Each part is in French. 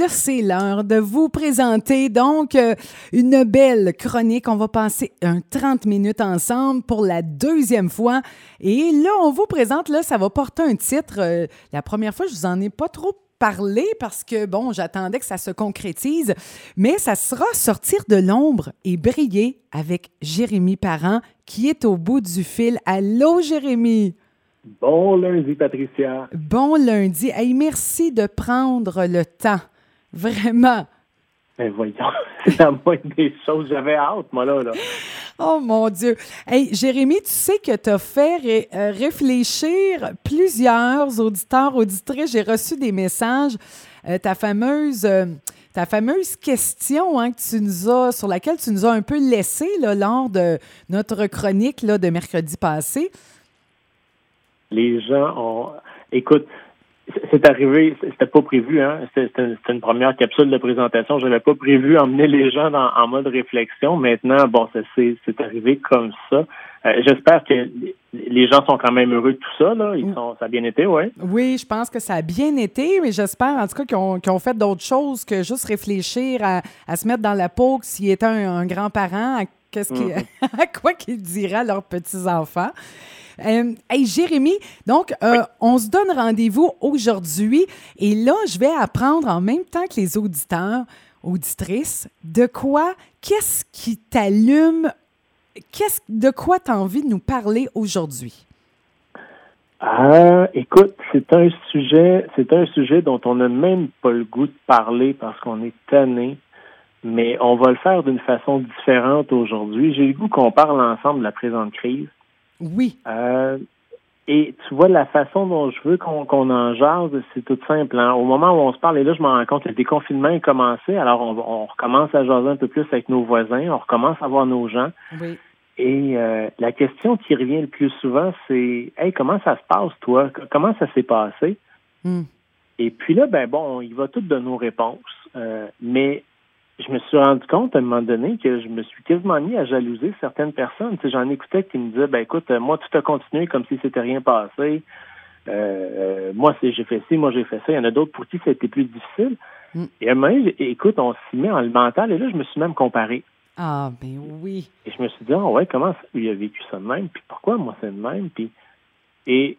là, c'est l'heure de vous présenter donc euh, une belle chronique. On va passer un 30 minutes ensemble pour la deuxième fois. Et là, on vous présente, là, ça va porter un titre. Euh, la première fois, je vous en ai pas trop parlé parce que, bon, j'attendais que ça se concrétise, mais ça sera sortir de l'ombre et briller avec Jérémy Parent qui est au bout du fil. Allô, Jérémy? Bon lundi, Patricia. Bon lundi. Hey, merci de prendre le temps. Vraiment. Ben voyons, c'est la moindre des choses. J'avais hâte, moi, là. là. Oh mon Dieu. Hey, Jérémy, tu sais que tu as fait euh, réfléchir plusieurs auditeurs, auditrices. J'ai reçu des messages. Euh, ta fameuse. euh, ta fameuse question hein, que tu nous as, sur laquelle tu nous as un peu laissé là, lors de notre chronique là, de mercredi passé. Les gens ont. Écoute, c'est arrivé, c'était pas prévu, hein. C'était une première capsule de présentation. J'avais pas prévu emmener les gens dans- en mode réflexion. Maintenant, bon, ça c'est arrivé comme ça. Euh, J'espère que les gens sont quand même heureux de tout ça, là. Ils sont, ça a bien été, ouais. Oui, je pense que ça a bien été, mais j'espère en tout cas qu'ils ont, fait d'autres choses que juste réfléchir à, à se mettre dans la peau que s'ils étaient un, un grand-parent, à, à quoi qu'ils diraient à leurs petits-enfants. Euh, hey, Jérémy, donc, euh, on se donne rendez-vous aujourd'hui et là, je vais apprendre en même temps que les auditeurs, auditrices, de quoi, qu'est-ce qui t'allume, qu'est-ce, de quoi tu as envie de nous parler aujourd'hui? Ah, écoute, c'est un sujet, c'est un sujet dont on n'a même pas le goût de parler parce qu'on est tanné, mais on va le faire d'une façon différente aujourd'hui. J'ai le goût qu'on parle ensemble de la présente crise. Oui. Euh, et tu vois, la façon dont je veux qu'on en jase, c'est tout simple. hein. Au moment où on se parle, et là, je me rends compte que le déconfinement est commencé, alors on, on recommence à jaser un peu plus avec nos voisins, on recommence à voir nos gens. Oui. Et euh, la question qui revient le plus souvent, c'est Hey, comment ça se passe, toi? Comment ça s'est passé? Hmm. Et puis là, ben bon, il va tout de nos réponses. Euh, mais je me suis rendu compte à un moment donné que je me suis quasiment mis à jalouser certaines personnes. Tu sais, j'en écoutais qui me disaient ben écoute, euh, moi, tout a continué comme si c'était rien passé. Euh, euh, moi, j'ai fait ci, moi j'ai fait ça. Il y en a d'autres pour qui ça a été plus difficile. Mm. Et à un moment donné, j'ai- écoute, on s'y met en le mental, et là, je me suis même comparé. Ah, ben oui. Et je me suis dit, ah ouais, comment ça, lui a vécu ça de même, puis pourquoi moi c'est de même, puis et,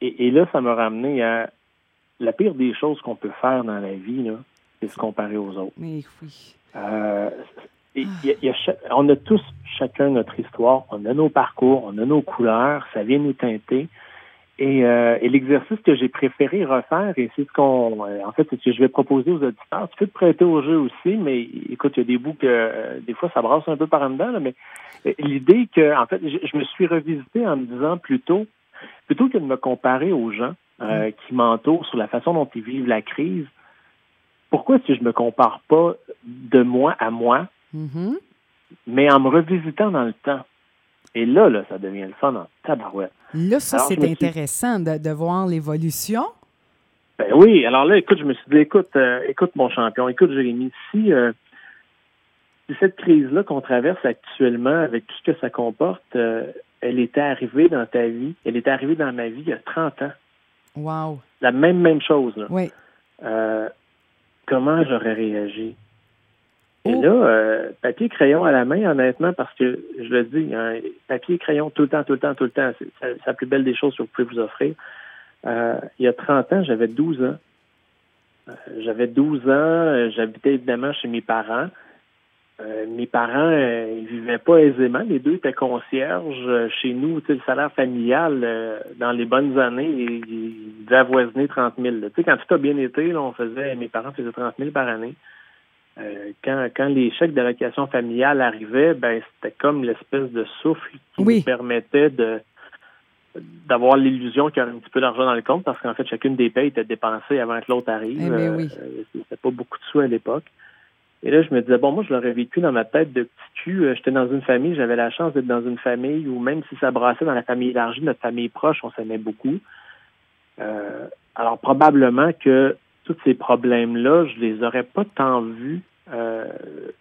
et, et là, ça m'a ramené à la pire des choses qu'on peut faire dans la vie, là, c'est se comparer aux autres. Mais oui. Euh, et il y a- il y a cha- on a tous chacun notre histoire, on a nos parcours, on a nos couleurs, ça vient nous teinter. Et, euh, et l'exercice que j'ai préféré refaire, et c'est ce qu'on, euh, en fait, c'est ce que je vais proposer aux auditeurs. Tu peux te prêter au jeu aussi, mais écoute, il y a des bouts que euh, des fois ça brasse un peu par en dedans, là, mais l'idée que, en fait, je, je me suis revisité en me disant plutôt, plutôt que de me comparer aux gens euh, qui m'entourent sur la façon dont ils vivent la crise, pourquoi est-ce que je me compare pas de moi à moi, Mhm. mais en me revisitant dans le temps? Et là, là, ça devient le fun en tabarouette. Là, ça, c'est suis- intéressant de, de voir l'évolution. Ben oui, alors là, écoute, je me suis dit, écoute, euh, écoute mon champion, écoute Jérémy, si, euh, si cette crise-là qu'on traverse actuellement, avec tout ce que ça comporte, euh, elle était arrivée dans ta vie, elle était arrivée dans ma vie il y a 30 ans. Wow. La même, même chose. Là. Oui. Comment j'aurais réagi? Et Oh. là, euh, papier crayon à la main, honnêtement, parce que je le dis, hein, papier crayon tout le temps, tout le temps, tout le temps, c'est la plus belle des choses que vous pouvez vous offrir. Euh, il y a 30 ans, j'avais 12 ans. Euh, j'avais 12 ans, j'habitais évidemment chez mes parents. Euh, mes parents, euh, ils vivaient pas aisément. Les deux étaient concierges euh, chez nous. Le salaire familial, euh, dans les bonnes années, il, il devait avoisiner 30 000. là. Tu sais, quand tout a bien été, là, on faisait, mes parents faisaient 30 000 par année. Quand, quand les chèques d'allocation familiale arrivaient, ben c'était comme l'espèce de souffle qui Oui. nous permettait de d'avoir l'illusion qu'il y avait un petit peu d'argent dans le compte parce qu'en fait chacune des payes était dépensée avant que l'autre arrive. Eh ben oui. C'était pas beaucoup de sous à l'époque. Et là, je me disais, bon, moi, je l'aurais vécu dans ma tête de petit cul. Euh, J'étais dans une famille, j'avais la chance d'être dans une famille où même si ça brassait dans la famille élargie, notre famille proche, on s'aimait beaucoup. Euh, alors, probablement que tous ces problèmes-là, je les aurais pas tant vus. Euh,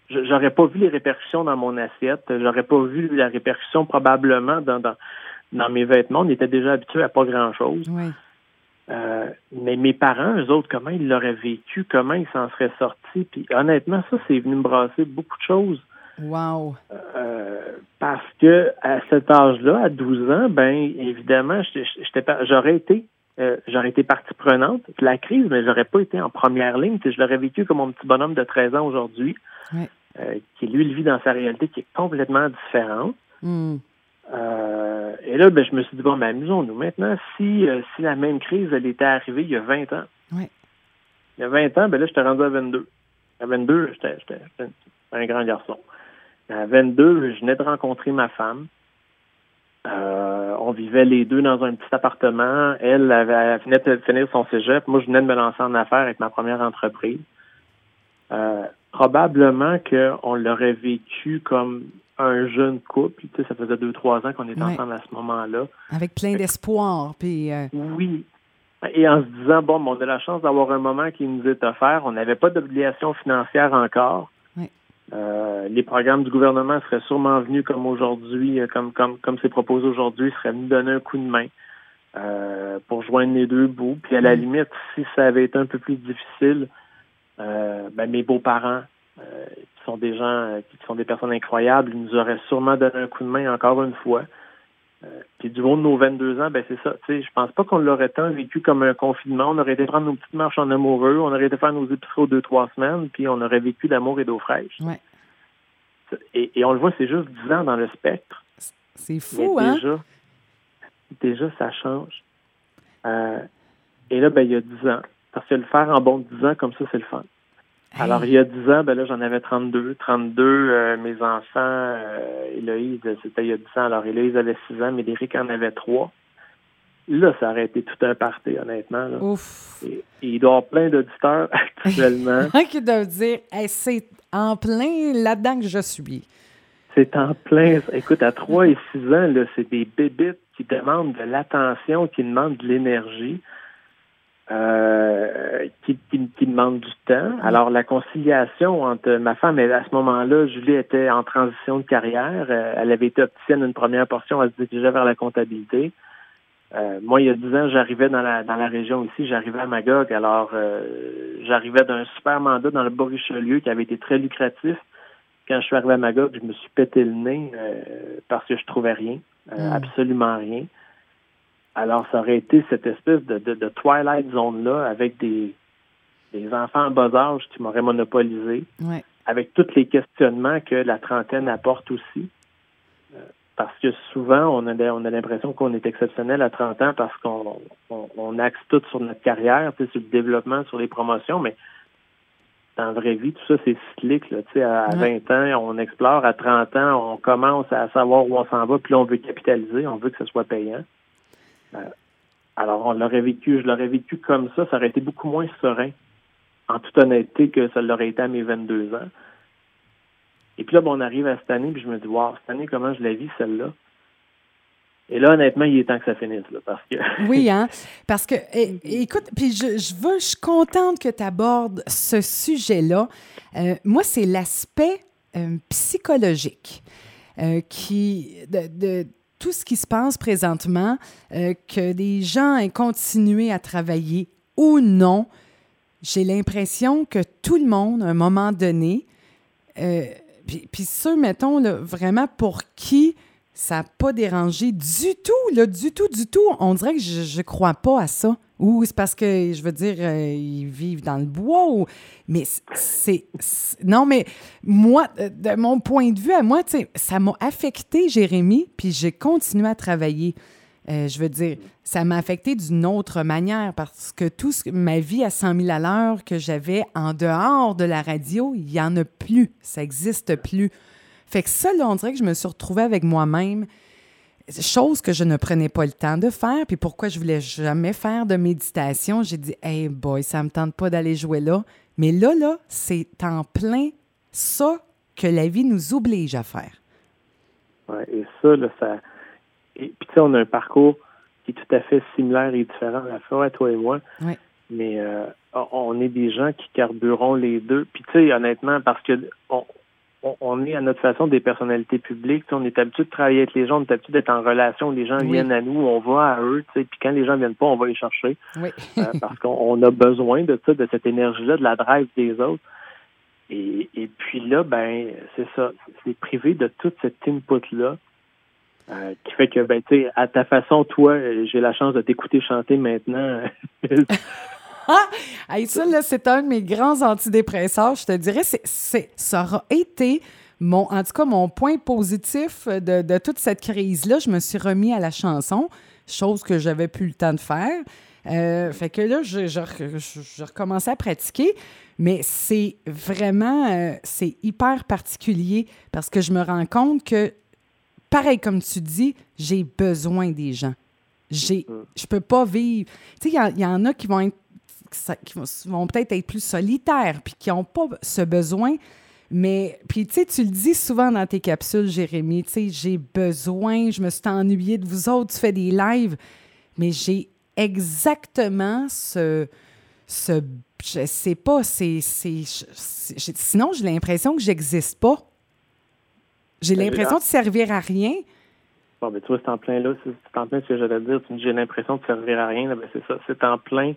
j'aurais pas vu les répercussions dans mon assiette. J'aurais pas vu la répercussion probablement dans, dans, dans mes vêtements. On était déjà habitué à pas grand-chose. Oui. Euh, mais mes parents, eux autres, comment ils l'auraient vécu, comment ils s'en seraient sortis. Puis honnêtement, ça, c'est venu me brasser beaucoup de choses. Wow. Euh, parce que à cet âge-là, à 12 ans, ben évidemment, j'aurais été euh, j'aurais été partie prenante de la crise, mais j'aurais pas été en première ligne. Je l'aurais vécu comme mon petit bonhomme de 13 ans aujourd'hui, qui lui vit dans sa réalité qui est complètement différente. Hmm. Euh, et là, ben, je me suis dit, bon, ben, amusons-nous. Maintenant, si, euh, si la même crise, elle était arrivée il y a 20 ans, il y a 20 ans, ben là, j'étais rendu à 22. À 22, j'étais un grand garçon. À 22, je venais de rencontrer ma femme. Euh, on vivait les deux dans un petit appartement. Elle, avait, elle venait de finir son cégep. Moi, je venais de me lancer en affaires avec ma première entreprise. probablement qu'on l'aurait vécu comme un jeune couple. Tu sais, ça faisait deux, trois ans qu'on était ensemble à ce moment-là. Avec plein d'espoir. Puis, euh, Oui. Et en se disant, bon, on a la chance d'avoir un moment qui nous est offert. On n'avait pas d'obligation financière encore. Euh, les programmes du gouvernement seraient sûrement venus comme aujourd'hui, euh, comme comme comme c'est proposé aujourd'hui, seraient venus donner un coup de main pour joindre les deux bouts. Puis à la limite, si ça avait été un peu plus difficile, ben, mes beaux-parents qui sont des gens, euh, qui sont des personnes incroyables, ils nous auraient sûrement donné un coup de main encore une fois. Euh, puis du haut de nos 22 ans, ben c'est ça. Tu sais, je pense pas qu'on l'aurait tant vécu comme un confinement. On aurait été prendre nos petites marches en amoureux, on aurait été faire nos aux deux trois semaines, puis on aurait vécu l'amour et d'eau fraîche. Et, et, on le voit, c'est juste 10 ans dans le spectre. C'est fou, hein? Déjà, déjà, ça change. et là, ben, il y a 10 ans. Parce que le faire en bon 10 ans, comme ça, c'est le fun. Alors, il y a 10 ans, ben là, j'en avais 32. 32, euh, mes enfants, euh, Héloïse, c'était il y a 10 ans. Alors, Héloïse avait 6 ans, mais Médéric en avait 3. Là, ça aurait été tout un party, honnêtement. Ouf. Et, il doit y avoir plein d'auditeurs actuellement. qui doivent dire c'est en plein là-dedans que je suis. C'est en plein. Écoute, à 3 et 6 ans, c'est des bébites qui demandent de l'attention, qui demandent de l'énergie. Euh, qui, qui, demande du temps. Alors, la conciliation entre ma femme et à ce moment-là, Julie était en transition de carrière. Euh, elle avait été opticienne une première portion, elle se dirigeait vers la comptabilité. Euh, moi, il y a dix ans, j'arrivais dans la dans la région ici, j'arrivais à Magog. Alors, j'arrivais d'un super mandat dans le Bas-Richelieu qui avait été très lucratif. Quand je suis arrivé à Magog, je me suis pété le nez parce que je trouvais rien, mm. absolument rien. Alors, ça aurait été cette espèce de, de, Twilight Zone-là avec des, des enfants en bas âge qui m'auraient monopolisé, avec tous les questionnements que la trentaine apporte aussi. Euh, parce que souvent, on a, on a l'impression qu'on est exceptionnel à 30 ans parce qu'on on, axe tout sur notre carrière, sur le développement, sur les promotions, mais dans la vraie vie, tout ça, c'est cyclique. Là, à, à 20 ans, on explore. À 30 ans, on commence à savoir où on s'en va, puis là, on veut capitaliser, on veut que ce soit payant. Euh, alors, on l'aurait vécu, je l'aurais vécu comme ça, ça aurait été beaucoup moins serein, en toute honnêteté, que ça l'aurait été à mes 22 ans. Et puis là, on arrive à cette année, puis je me dis, wow, cette année, comment je la vis, celle-là? Et là, honnêtement, il est temps que ça finisse, là, parce que... oui, hein? Parce que, écoute, puis je, je, veux, je suis contente que tu abordes ce sujet-là. Euh, moi, c'est l'aspect euh, psychologique qui... de tout ce qui se passe présentement, euh, que des gens aient continué à travailler ou non, j'ai l'impression que tout le monde, à un moment donné, euh, puis, ceux, mettons, vraiment pour qui ça n'a pas dérangé du tout, là, du tout, du tout, on dirait que je ne crois pas à ça. Ou c'est parce que, je veux dire, euh, ils vivent dans le bois. Mais c'est. Non, mais moi, de mon point de vue à moi, ça m'a affecté, Jérémy, puis j'ai continué à travailler. Euh, je veux dire, ça m'a affecté d'une autre manière parce que tout ce, ma vie à 100 000 à l'heure que j'avais en dehors de la radio, il n'y en a plus. Ça n'existe plus. Fait que ça, là, on dirait que je me suis retrouvée avec moi-même chose que je ne prenais pas le temps de faire. Puis pourquoi je voulais jamais faire de méditation, j'ai dit, hey boy, ça me tente pas d'aller jouer là. Mais là, là, c'est en plein ça que la vie nous oblige à faire. Oui, et ça, là, ça. Et puis, tu sais, on a un parcours qui est tout à fait similaire et différent à la fois, toi et moi. Oui. Mais euh, on est des gens qui carbureront les deux. Puis, tu sais, honnêtement, parce que on, on, est à notre façon des personnalités publiques. On est habitué de travailler avec les gens, on est habitué d'être en relation. Les gens viennent à nous, on va à eux. Puis quand les gens viennent pas, on va les chercher. Oui. Euh, parce qu'on a besoin de ça, de cette énergie-là, de la drive des autres. Et, et puis là, ben, c'est ça. C'est privé de toute cette input-là. Euh, qui fait que, ben, tu sais, à ta façon, toi, j'ai la chance de t'écouter chanter maintenant. Ah! ça, là, c'est un de mes grands antidépresseurs. Je te dirais, c'est, ça aura été mon, en tout cas, mon point positif de, toute cette crise-là. Je me suis remis à la chanson, chose que j'avais plus le temps de faire. Euh, fait que là, je, je, recommençais à pratiquer, mais c'est vraiment, euh, c'est hyper particulier parce que je me rends compte que pareil comme tu dis, j'ai besoin des gens. J'ai, mm. je peux pas vivre. Tu sais, il y, en a qui vont être, qui vont, peut-être être plus solitaires, puis qui n'ont pas ce besoin. Mais, puis, tu sais, tu le dis souvent dans tes capsules, Jérémy, tu sais, j'ai besoin, je me suis ennuyée de vous autres, tu fais des lives, mais j'ai exactement ce, ce je sais pas, c'est, sinon j'ai l'impression que j'existe pas. J'ai ben, l'impression de servir à rien. Bon, mais tu vois, c'est en plein là, c'est en plein ce que j'allais dire. J'ai l'impression de servir à rien, ben c'est ça. C'est en plein.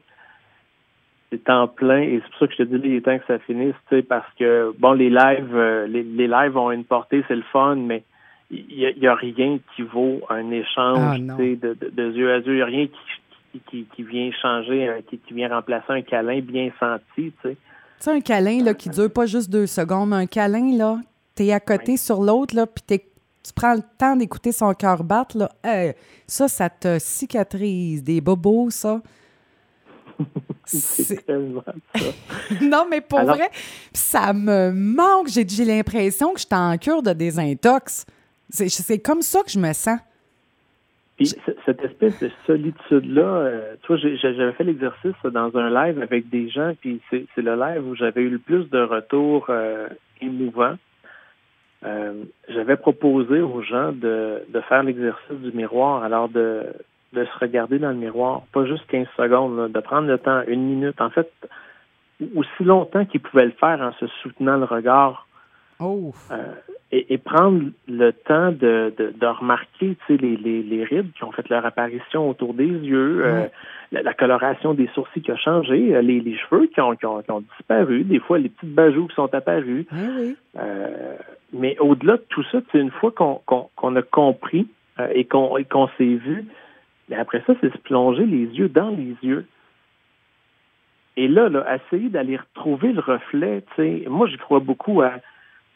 C'est en plein. Et c'est pour ça que je te dis, il est temps que ça finisse, tu sais, parce que, bon, les lives, euh, les, lives ont une portée, c'est le fun, mais il n'y a, rien qui vaut un échange, ah, tu sais, de, de, yeux à yeux. Il n'y a rien qui, qui, qui, vient changer, qui, qui vient remplacer un câlin bien senti, tu sais. Tu un câlin, là, qui dure pas juste deux secondes, mais un câlin, là, tu es à côté sur l'autre, là, puis tu prends le temps d'écouter son cœur battre, là, ça, ça te cicatrise. Des bobos, ça. C'est tellement ça. non, mais pour vrai, ça me manque. J'ai l'impression que je suis en cure de désintox. C'est comme ça que je me sens. Puis cette espèce de solitude-là, euh, tu vois, j'avais fait l'exercice dans un live avec des gens, puis c'est le live où j'avais eu le plus de retours euh, émouvants. Euh, j'avais proposé aux gens de, de faire l'exercice du miroir, alors de, de se regarder dans le miroir, pas juste 15 secondes, de prendre le temps, une minute, en fait, aussi longtemps qu'ils pouvaient le faire en se soutenant le regard. Oh. Euh, et, prendre le temps de, de, de remarquer les, les, les, rides qui ont fait leur apparition autour des yeux, euh, la, coloration des sourcils qui a changé, euh, les, les cheveux qui ont, qui, ont, qui ont, disparu, des fois les petites bajoux qui sont apparus. Oui. Euh, mais au-delà de tout ça, une fois qu'on a compris et qu'on qu'on s'est vu, mais après ça, c'est se plonger les yeux dans les yeux. Et là, là essayer d'aller retrouver le reflet, tu sais, moi, je crois beaucoup à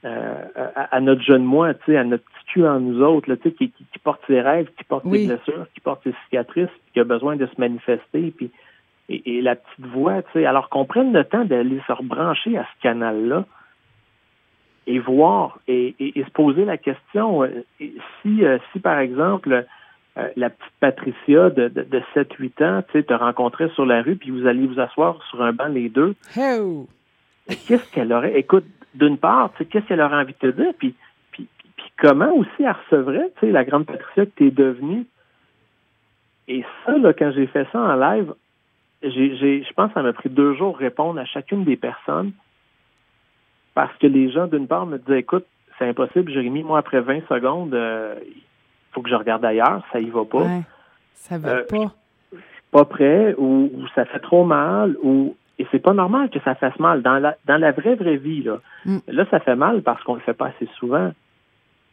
euh, à, notre jeune moi, tu sais, à notre petit cul en nous autres, là, tu sais, qui, qui, porte ses rêves, qui porte ses blessures, qui porte ses cicatrices, qui a besoin de se manifester, puis et, la petite voix, tu sais, alors qu'on prenne le temps d'aller se rebrancher à ce canal-là et voir et, et, se poser la question euh, si, euh, si par exemple la petite Patricia de, de, de 7-8 ans, tu sais, te rencontrait sur la rue, puis vous allez vous asseoir sur un banc les deux. Qu'est-ce qu'elle aurait? Écoute, d'une part, qu'est-ce qu'elle aurait envie de te dire, puis, puis, comment aussi elle recevrait, tu sais, la grande Patricia que tu es devenue? Et ça, là, quand j'ai fait ça en live, j'ai, je pense que ça m'a pris deux jours répondre à chacune des personnes parce que les gens, d'une part, me disaient, écoute, c'est impossible, Jérémy, moi, après 20 secondes, euh, faut que je regarde ailleurs, ça y va pas. ça va euh, pas. Pas prêt, ou, ça fait trop mal, ou et c'est pas normal que ça fasse mal. Dans la, dans la vraie, vraie vie, là, mm. là ça fait mal parce qu'on le fait pas assez souvent.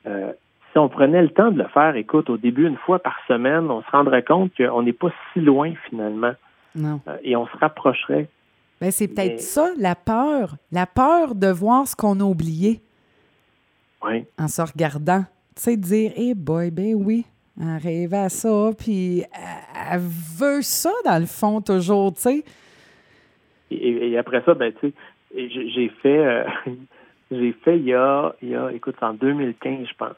Euh, si on prenait le temps de le faire, écoute, au début, une fois par semaine, on se rendrait compte qu'on n'est pas si loin finalement. Non. Euh, et on se rapprocherait. Ben, c'est peut-être ça, la peur. La peur de voir ce qu'on a oublié. Oui. En se regardant. Tu sais, dire, hé, boy, ben oui, elle rêve à ça, puis elle veut ça, dans le fond, toujours, tu sais. Et, après ça, ben, tu sais, j'ai fait, euh, j'ai fait il y a, il y a, écoute, en 2015, je pense.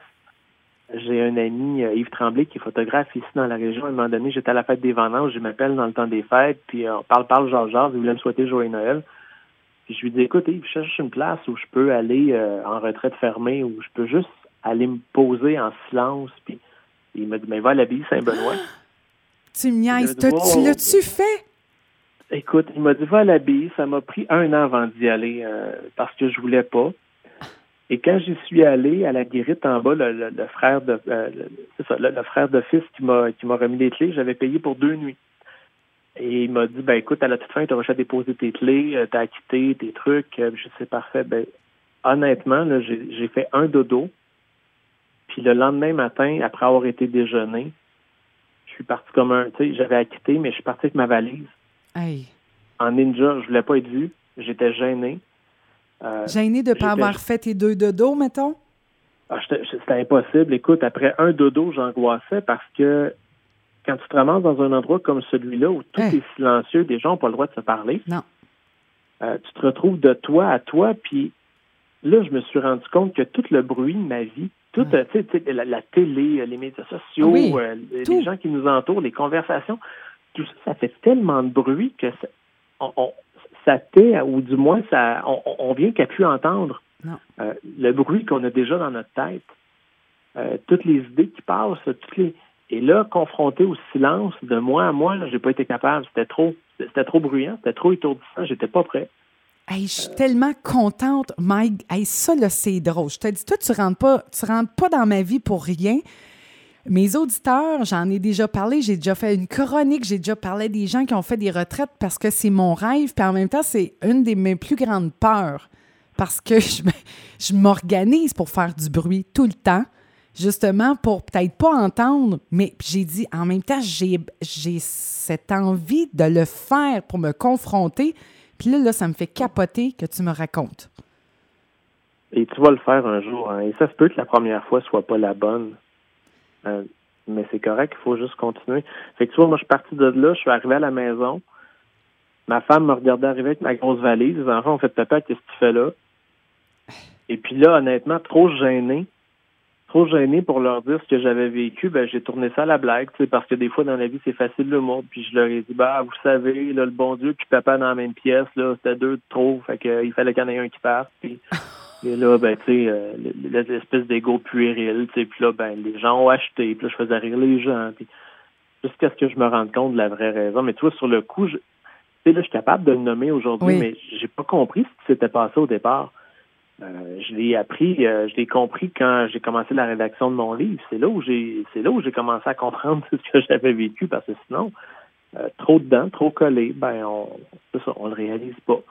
J'ai un ami, euh, Yves Tremblay, qui est photographe ici dans la région. À un moment donné, j'étais à la fête des vendanges, je m'appelle dans le temps des fêtes, puis on parle, parle, genre, genre, il voulait me souhaiter joyeux Noël. Puis je lui dis, écoute, Yves, je cherche une place où je peux aller euh, en retraite fermée, où je peux juste aller me poser en silence. Puis il m'a dit, mais va à l'abbaye Saint-Benoît. Tu me niaises. Tu l'as-tu fait? Écoute, il m'a dit va à l'abbaye. Ça m'a pris un an avant d'y aller euh, parce que je voulais pas. Et quand j'y suis allé à la guérite en bas, le, frère de euh, ça, le, frère de fils qui m'a qui m'a remis les clés, j'avais payé pour deux nuits. Et il m'a dit ben écoute, à la toute fin, tu auras déposer tes clés, euh, t'as acquitté tes trucs, je sais parfait. Ben honnêtement, j'ai fait un dodo. Puis le lendemain matin, après avoir été déjeuné, je suis parti comme un, tu sais, j'avais acquitté, mais je suis parti avec ma valise. En ninja, je voulais pas être vu. J'étais gêné. Euh, gêné de ne pas avoir fait tes deux dodos, mettons? Ah, c'était impossible. Écoute, après un dodo, j'angoissais parce que quand tu te ramasses dans un endroit comme celui-là où tout hein? est silencieux, des gens n'ont pas le droit de se parler. Non. Euh, tu te retrouves de toi à toi, puis là, je me suis rendu compte que tout le bruit de ma vie, toute la, la, télé, les médias sociaux, euh, les gens qui nous entourent, les conversations, tout ça, ça fait tellement de bruit que on, ça tait, ou du moins, ça, on, vient qu'à pu entendre euh, le bruit qu'on a déjà dans notre tête, euh, toutes les idées qui passent, toutes les. Et là, confronté au silence de moi à moi, j'ai pas été capable. C'était trop, c'était trop bruyant, c'était trop étourdissant, j'étais pas prêt. Je suis tellement contente, Mike. Hey, ça, là, c'est drôle. Je te dis, toi, tu rentres pas, tu rentres pas dans ma vie pour rien. Mes auditeurs, j'en ai déjà parlé, j'ai déjà fait une chronique, j'ai déjà parlé des gens qui ont fait des retraites parce que c'est mon rêve, puis en même temps, c'est une des mes plus grandes peurs parce que je, m'organise pour faire du bruit tout le temps, justement pour peut-être pas entendre, mais j'ai dit en même temps, j'ai cette envie de le faire pour me confronter, puis là, là, ça me fait capoter que tu me racontes. Et tu vas le faire un jour, hein. et ça se peut que la première fois soit pas la bonne. Euh, mais c'est correct, il faut juste continuer. Fait que tu vois, moi, je suis parti de là, je suis arrivé à la maison. Ma femme me regardait arriver avec ma grosse valise. Les enfants ont fait papa, qu'est-ce que tu fais là? Et puis là, honnêtement, trop gêné. Trop gêné pour leur dire ce que j'avais vécu, ben j'ai tourné ça à la blague, parce que des fois dans la vie, c'est facile le mot. Puis je leur ai dit, bah, vous savez, là, le bon Dieu, puis papa dans la même pièce, là, c'était deux de trop. Fait que, il fallait qu'il y en ait un qui parte. Puis Et là, ben, tu sais, euh, l'espèce d'ego puéril, tu sais, puis là, ben, les gens ont acheté, puis là, je faisais rire les gens, puis jusqu'à ce que je me rende compte de la vraie raison. Mais tu vois, sur le coup, tu sais, là, je suis capable de le nommer aujourd'hui, mais j'ai pas compris ce qui s'était passé au départ. Euh, je l'ai appris, euh, je l'ai compris quand j'ai commencé la rédaction de mon livre. C'est là où j'ai, c'est là où j'ai commencé à comprendre ce que j'avais vécu, parce que sinon, trop dedans, trop collé, ben, on, ça, on le réalise pas.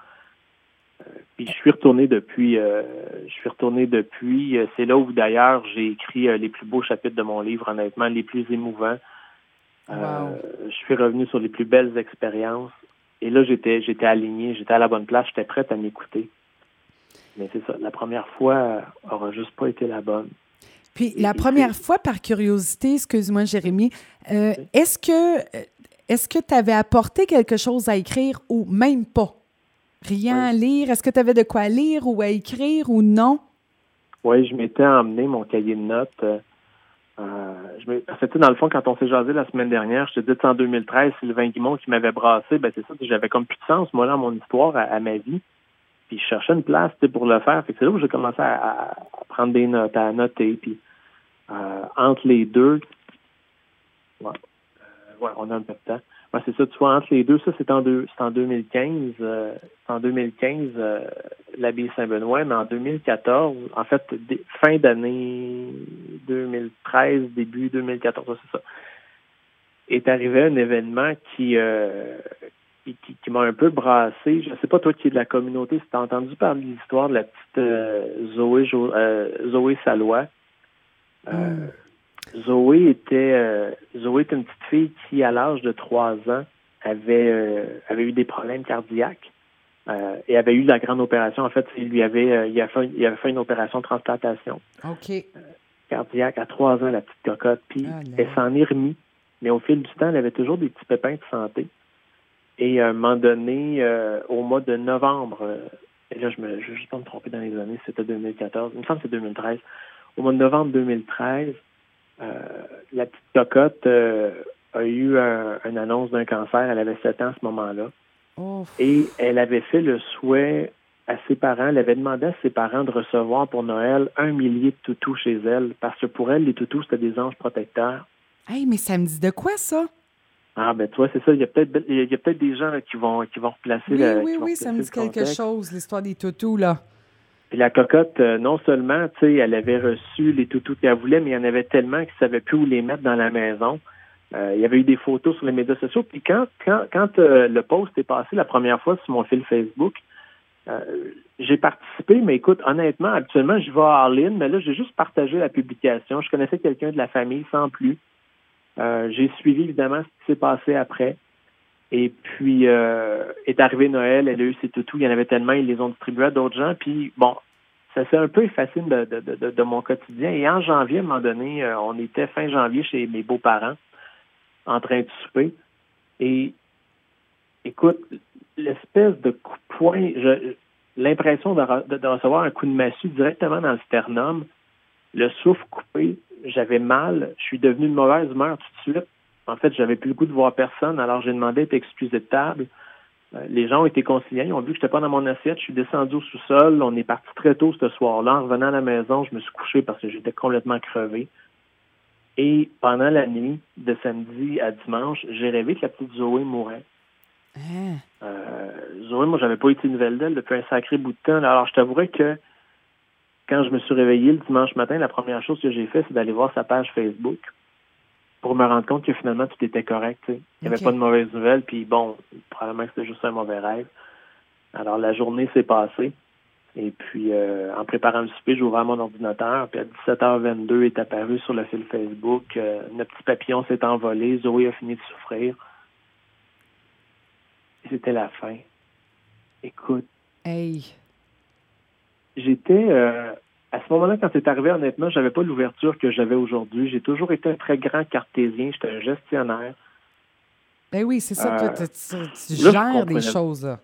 Puis je suis retourné depuis. Euh, je suis retourné depuis. Euh, c'est là où d'ailleurs j'ai écrit euh, les plus beaux chapitres de mon livre, honnêtement, les plus émouvants. je suis revenu sur les plus belles expériences. Et là, j'étais j'étais aligné, j'étais à la bonne place, j'étais prête à m'écouter. Mais c'est ça, la première fois aura juste pas été la bonne. Puis la première fois, par curiosité, excuse-moi, Jérémy, est-ce que est-ce que tu avais apporté quelque chose à écrire ou même pas? Rien à lire? Est-ce que tu avais de quoi lire ou à écrire ou non? Oui, je m'étais emmené mon cahier de notes. Euh, euh je dans le fond, quand on s'est jasé la semaine dernière, je te dis en 2013, Sylvain Guimond qui m'avait brassé, ben c'est ça, j'avais comme plus de sens, moi, là, mon histoire, à, ma vie. Puis je cherchais une place pour le faire. c'est là où j'ai commencé à, prendre des notes, à noter. Puis euh, entre les deux, ouais, euh, ouais, on a un peu de temps c'est ça, tu vois, entre les deux, ça, c'est en, en 2015. Euh, en 2015, euh, l'abbaye Saint-Benoît, mais en 2014, en fait, fin d'année 2013, début 2014, c'est ça, est arrivé un événement qui, euh, qui, qui, m'a un peu brassé. Je ne sais pas, toi qui es de la communauté, si tu as entendu parler de l'histoire de la petite euh, Zoé, Zoé Salois. Mm. Zoé était euh, Zoé est une petite fille qui, à l'âge de trois ans, avait euh, avait eu des problèmes cardiaques euh, et avait eu la grande opération. En fait, il lui avait il, fait, il avait fait une opération de transplantation cardiaque à trois ans, la petite cocotte. Puis ah, elle s'en est remis, mais au fil du temps, elle avait toujours des petits pépins de santé. Et à un moment donné, au mois de novembre, et là, je me, je vais juste pas me tromper dans les années, c'était 2014, il me semble que c'est 2013. Au mois de novembre 2013, euh, la petite cocotte euh, a eu un, une annonce d'un cancer. Elle avait 7 ans à ce moment-là. Et elle avait fait le souhait à ses parents, elle avait demandé à ses parents de recevoir pour Noël un millier de toutous chez elle, parce que pour elle, les toutous, c'était des anges protecteurs. Hey, mais ça me dit de quoi, ça? Ah, ben, tu vois, c'est ça. Il y a peut-être peut des gens qui vont, qui vont replacer Oui, oui, oui, ça me dit quelque chose, l'histoire des toutous, là. Puis la cocotte, euh, non seulement, tu sais, elle avait reçu les toutous qu'elle voulait, mais il y en avait tellement qu'elle savait plus où les mettre dans la maison. Euh, il y avait eu des photos sur les médias sociaux. Puis quand, quand, quand euh, le post est passé la première fois sur mon fil Facebook, j'ai participé, mais écoute, honnêtement, actuellement, je vais à Arlene, mais là, j'ai juste partagé la publication. Je connaissais quelqu'un de la famille sans plus. J'ai suivi évidemment ce qui s'est passé après. Et puis, euh, est arrivé Noël, elle a eu ses toutous, il y en avait tellement, ils les ont distribués à d'autres gens. Puis, bon, ça s'est un peu effacé de, mon quotidien. Et en janvier, à un moment donné, euh, on était fin janvier chez mes beaux-parents, en train de souper. Et, écoute, l'espèce de coup de l'impression de, recevoir un coup de massue directement dans le sternum, le souffle coupé, j'avais mal, je suis devenu de mauvaise humeur tout de suite. En fait, j'avais plus le goût de voir personne, alors j'ai demandé d'être excusé de table. Euh, les gens ont été conciliants, ils ont vu que je n'étais pas dans mon assiette, je suis descendu au sous-sol, on est parti très tôt ce soir-là. En revenant à la maison, je me suis couché parce que j'étais complètement crevé. Et pendant la nuit, de samedi à dimanche, j'ai rêvé que la petite Zoé mourait. Hein? Euh, Zoé, moi, j'avais pas été nouvelle d'elle depuis un sacré bout de temps. Alors, je t'avouerais que quand je me suis réveillé le dimanche matin, la première chose que j'ai fait, c'est d'aller voir sa page Facebook pour me rendre compte que finalement tout était correct. Il n'y avait pas de mauvaises nouvelles, puis bon, probablement que c'était juste un mauvais rêve. Alors la journée s'est passée. Et puis, euh, en préparant le souper, j'ai ouvert mon ordinateur, puis à 17h22 est apparu sur le fil Facebook. Euh, notre petit papillon s'est envolé, Zoé a fini de souffrir. C'était la fin. Écoute. Hey. J'étais euh, à ce moment-là, quand c'est arrivé, honnêtement, j'avais pas l'ouverture que j'avais aujourd'hui. J'ai toujours été un très grand cartésien. J'étais un gestionnaire. Ben oui, c'est ça. Euh, tu, gères des choses. Là.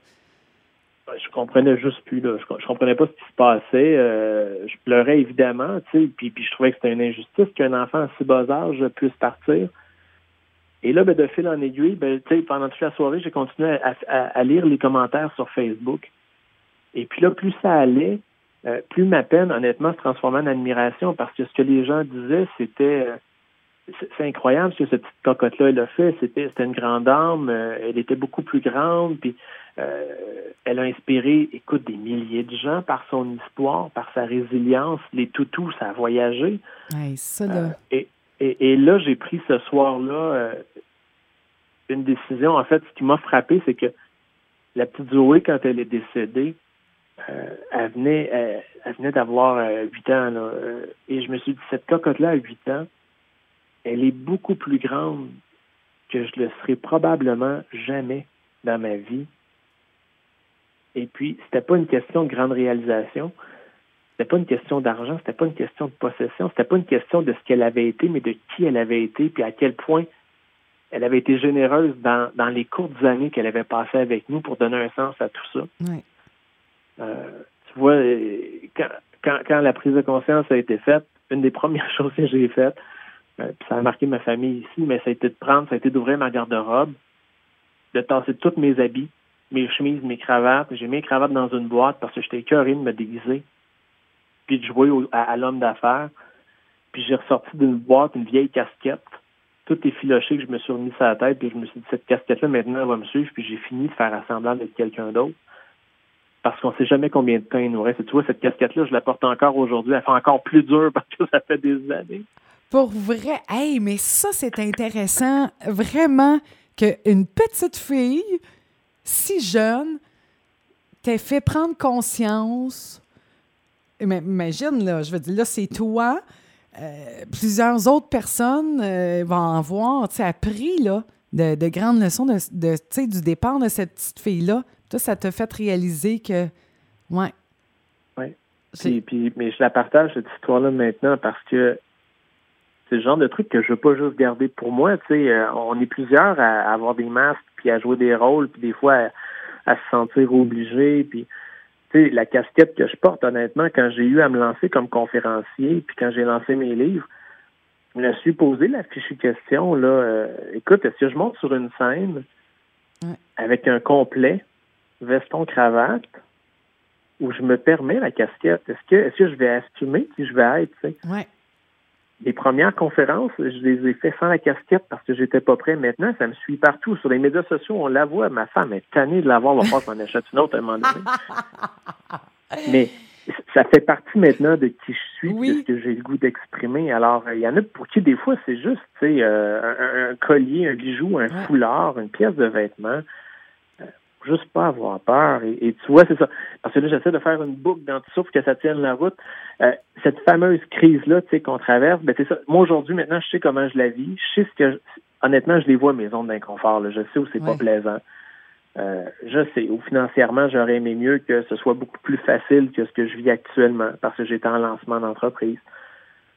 Je comprenais juste plus. Là. Je, comprenais pas ce qui se passait. Euh, je pleurais évidemment, tu sais, puis, puis je trouvais que c'était une injustice qu'un enfant à si bas âge puisse partir. Et là, ben, de fil en aiguille, ben, pendant toute la soirée, j'ai continué à lire les commentaires sur Facebook. Et puis là, plus ça allait, euh, plus ma peine, honnêtement, se transformait en admiration parce que ce que les gens disaient, c'était euh, c'est incroyable ce que cette petite cocotte-là, elle a fait. C'était, c'était une grande âme, euh, elle était beaucoup plus grande, puis elle a inspiré, écoute, des milliers de gens par son histoire, par sa résilience, les toutous, ça a voyagé. ça, là. Et, et, et, là, j'ai pris ce soir-là une décision. En fait, ce qui m'a frappé, c'est que la petite Zoé, quand elle est décédée, elle venait, elle, venait d'avoir euh, huit ans. Là, euh, et je me suis dit, cette cocotte-là à 8 ans, elle est beaucoup plus grande que je le serai probablement jamais dans ma vie. Et puis, c'était pas une question de grande réalisation. C'était pas une question d'argent, c'était pas une question de possession, c'était pas une question de ce qu'elle avait été, mais de qui elle avait été, puis à quel point elle avait été généreuse dans, dans les courtes années qu'elle avait passées avec nous pour donner un sens à tout ça. Oui. Euh, tu vois, quand, quand, la prise de conscience a été faite, une des premières choses que j'ai faites, euh, ça a marqué ma famille ici, mais ça a été de prendre, ça a été d'ouvrir ma garde-robe, de tasser tous mes habits, mes chemises, mes cravates. J'ai mis les cravates dans une boîte parce que j'étais écœuré de me déguiser, puis de jouer à, l'homme d'affaires. Puis j'ai ressorti d'une boîte une vieille casquette. Tout est filoché que je me suis remis sur la tête, puis je me suis dit, cette casquette-là, maintenant, elle va me suivre, puis j'ai fini de faire assemblant avec quelqu'un d'autre parce qu'on ne sait jamais combien de temps il nous reste. tu vois, cette casquette-là, je la porte encore aujourd'hui. Elle fait encore plus dur parce que ça fait des années. Pour vrai, hey, mais ça, c'est intéressant. Vraiment qu'une petite fille si jeune t'ait fait prendre conscience. Imagine, là, je veux dire, là, c'est toi. Euh, plusieurs autres personnes euh, vont en voir, tu appris, là, de, de, grandes leçons de, de du départ de cette petite fille-là ça t'a fait réaliser que, ouais. Oui. Puis, mais je la partage, cette histoire-là, maintenant, parce que c'est le genre de truc que je veux pas juste garder pour moi. Tu sais, euh, on est plusieurs à, avoir des masques, puis à jouer des rôles, puis des fois à, se sentir obligé. Puis, tu sais, la casquette que je porte, honnêtement, quand j'ai eu à me lancer comme conférencier, puis quand j'ai lancé mes livres, je me suis posé la fichue question, là, euh, écoute, est-ce que je monte sur une scène avec un complet, veston cravate où je me permets la casquette. Est-ce que, est-ce que je vais assumer qui je vais être? Tu Les premières conférences, je les ai fait sans la casquette parce que j'étais pas prêt. Maintenant, ça me suit partout. Sur les médias sociaux, on la voit. Ma femme est tannée de l'avoir. On va pas qu'on achète une autre à un moment donné. Mais ça fait partie maintenant de qui je suis, de ce que j'ai le goût d'exprimer. Alors, il y en a pour qui, des fois, c'est juste, tu sais, euh, un, collier, un bijou, un foulard, une pièce de vêtement. Juste pas avoir peur. Et, tu vois, c'est ça. Parce que là, j'essaie de faire une boucle dans tout ça pour que ça tienne la route. Euh, cette fameuse crise-là, tu sais, qu'on traverse, ben c'est ça. Moi, aujourd'hui, maintenant, je sais comment je la vis. Je sais ce que... Honnêtement, je les vois, mes zones d'inconfort. Je sais où c'est pas plaisant. Euh, je sais, ou financièrement, j'aurais aimé mieux que ce soit beaucoup plus facile que ce que je vis actuellement parce que j'étais en lancement d'entreprise.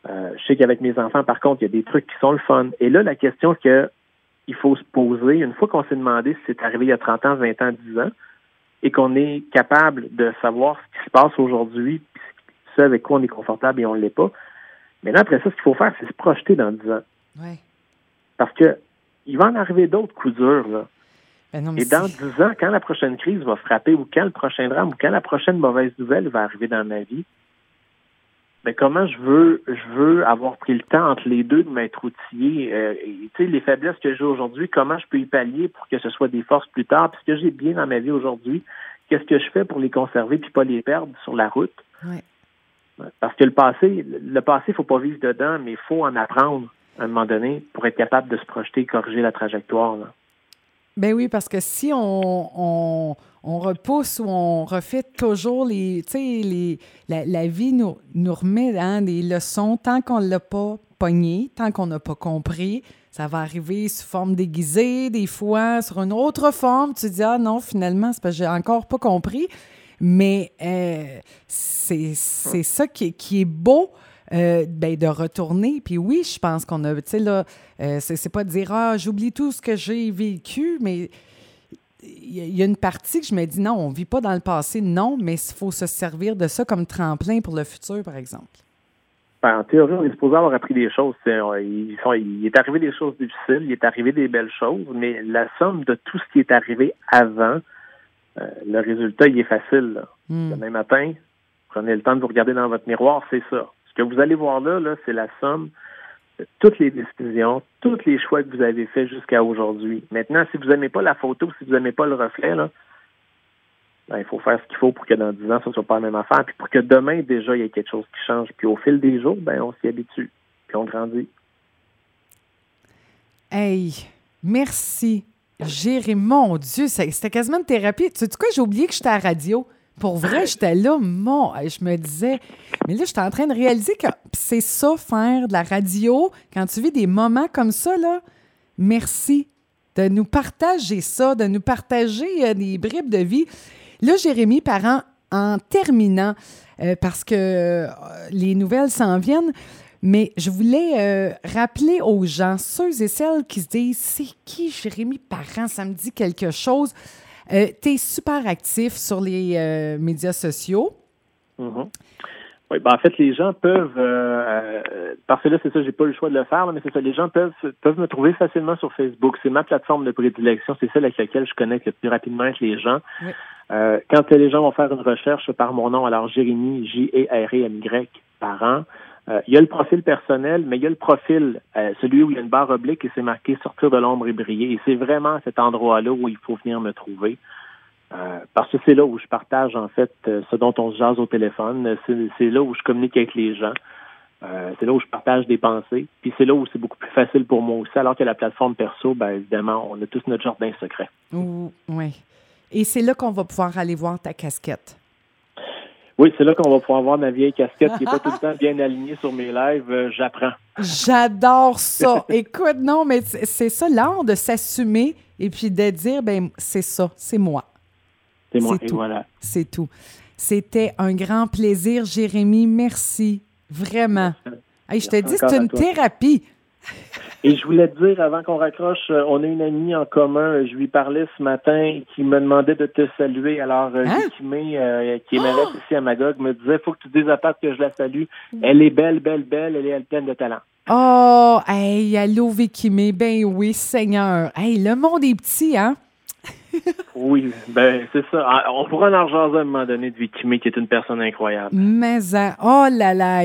Euh, je sais qu'avec mes enfants, par contre, il y a des trucs qui sont le fun. Et là, la question que il faut se poser, une fois qu'on s'est demandé si c'est arrivé il y a 30 ans, 20 ans, 10 ans, et qu'on est capable de savoir ce qui se passe aujourd'hui, ce avec quoi on est confortable et on ne l'est pas. Mais là, après ça, ce qu'il faut faire, c'est se projeter dans 10 ans. Parce que il va en arriver d'autres coups durs, là. Ben et dans dix ans, quand la prochaine crise va frapper ou quand le prochain drame ou quand la prochaine mauvaise nouvelle va arriver dans ma vie, ben comment je veux je veux avoir pris le temps entre les deux de m'être outillé. Euh, tu sais, les faiblesses que j'ai aujourd'hui, comment je peux y pallier pour que ce soit des forces plus tard, puisque j'ai bien dans ma vie aujourd'hui, qu'est-ce que je fais pour les conserver puis pas les perdre sur la route? Parce que le passé, le passé, faut pas vivre dedans, mais il faut en apprendre à un moment donné pour être capable de se projeter et corriger la trajectoire. Là. Ben oui, parce que si on, on, repousse ou on refait toujours les. Tu sais, les, la, vie nous, nous remet hein, des leçons tant qu'on ne l'a pas pogné, tant qu'on n'a pas compris. Ça va arriver sous forme déguisée, des fois sur une autre forme. Tu te dis, ah non, finalement, c'est parce que j'ai encore pas compris. Mais euh, c'est ça qui, qui est beau euh, ben, de retourner. Puis oui, je pense qu'on a, tu sais, là, euh, c'est pas de dire, ah, j'oublie tout ce que j'ai vécu, mais il y a une partie que je me dis, non, on vit pas dans le passé, non, mais il faut se servir de ça comme tremplin pour le futur, par exemple. Ben, en théorie, on est supposé avoir appris des choses. Il, il est arrivé des choses difficiles, il est arrivé des belles choses, mais la somme de tout ce qui est arrivé avant, euh, le résultat, il est facile. Hmm. Demain matin, prenez le temps de vous regarder dans votre miroir, c'est ça. Que vous allez voir là, là c'est la somme de toutes les décisions, tous les choix que vous avez faits jusqu'à aujourd'hui. Maintenant, si vous n'aimez pas la photo, si vous n'aimez pas le reflet, là, ben, il faut faire ce qu'il faut pour que dans 10 ans, ce ne soit pas la même affaire. Puis pour que demain, déjà, il y ait quelque chose qui change. Puis au fil des jours, ben, on s'y habitue. Puis on grandit. Hey, merci. Jérémy, mon Dieu, c'était quasiment une thérapie. Tu sais quoi, j'ai oublié que j'étais à la radio. Pour vrai, j'étais là, mon, je me disais, mais là, j'étais en train de réaliser que c'est ça, faire de la radio, quand tu vis des moments comme ça, là, merci de nous partager ça, de nous partager euh, des bribes de vie. Là, Jérémy, parent, en terminant, euh, parce que euh, les nouvelles s'en viennent, mais je voulais rappeler aux gens, ceux et celles qui se disent, c'est qui Jérémy Parent, ça me dit quelque chose. Euh, tu es super actif sur les euh, médias sociaux. Mm-hmm. Oui, ben en fait, les gens peuvent, euh, parce que là, c'est ça, j'ai pas le choix de le faire, mais c'est ça, les gens peuvent, peuvent me trouver facilement sur Facebook. C'est ma plateforme de prédilection, c'est celle avec laquelle je connecte le plus rapidement avec les gens. quand les gens vont faire une recherche par mon nom, alors Jérémy, J-E-R-E-M-Y, par an, euh, il y a le profil personnel, mais il y a le profil, euh, celui où il y a une barre oblique et c'est marqué sortir de l'ombre et briller. Et c'est vraiment cet endroit-là où il faut venir me trouver. Euh, parce que c'est là où je partage en fait ce dont on se jase au téléphone. C'est là où je communique avec les gens. c'est là où je partage des pensées. Puis c'est là où c'est beaucoup plus facile pour moi aussi. Alors que la plateforme perso, ben évidemment, on a tous notre jardin secret. Oui. Et c'est là qu'on va pouvoir aller voir ta casquette. Oui, c'est là qu'on va pouvoir voir ma vieille casquette qui n'est pas tout le temps bien alignée sur mes lives. Euh, j'apprends. J'adore ça. Écoute, non, mais c'est ça, l'art de s'assumer et puis de dire, ben c'est ça, c'est moi. C'est moi, et voilà. C'est tout. C'était un grand plaisir, Jérémy. Merci. Vraiment. je te dis, c'est une thérapie. Et je voulais te dire, avant qu'on raccroche, euh, on a une amie en commun, je lui parlais ce matin, qui me demandait de te saluer. Alors, euh, hein? euh, qui est malade ici à Magog, me disait, faut que tu dises à Pat que je la salue. Elle est belle, belle, belle, elle est pleine de talent. Oh, hey, allô, Vikimé. Ben oui, Seigneur. Hey, le monde est petit, hein? oui, ben c'est ça. Ah, on pourra en rejaser à un moment donné de Vikimé, qui est une personne incroyable. Mais, hein, oh là là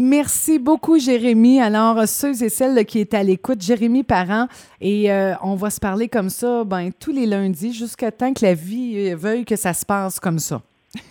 merci beaucoup, Jérémy. Alors, ceux et celles qui est à l'écoute, Jérémy Parent, et euh, on va se parler comme ça ben, tous les lundis jusqu'à temps que la vie euh, veuille que ça se passe comme ça.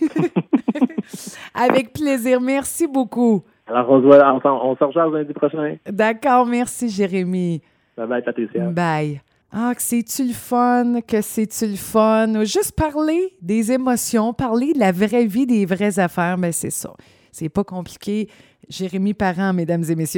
Avec plaisir. Merci beaucoup. Alors, on se voit, on, on se rejoint lundi prochain. D'accord. Merci, Jérémy. Bye bye, Patricia. Bye. Ah, que c'est-tu le fun, que c'est-tu le fun? Juste parler des émotions, parler de la vraie vie, des vraies affaires, mais c'est ça. C'est pas compliqué. Jérémy Parent, mesdames et messieurs.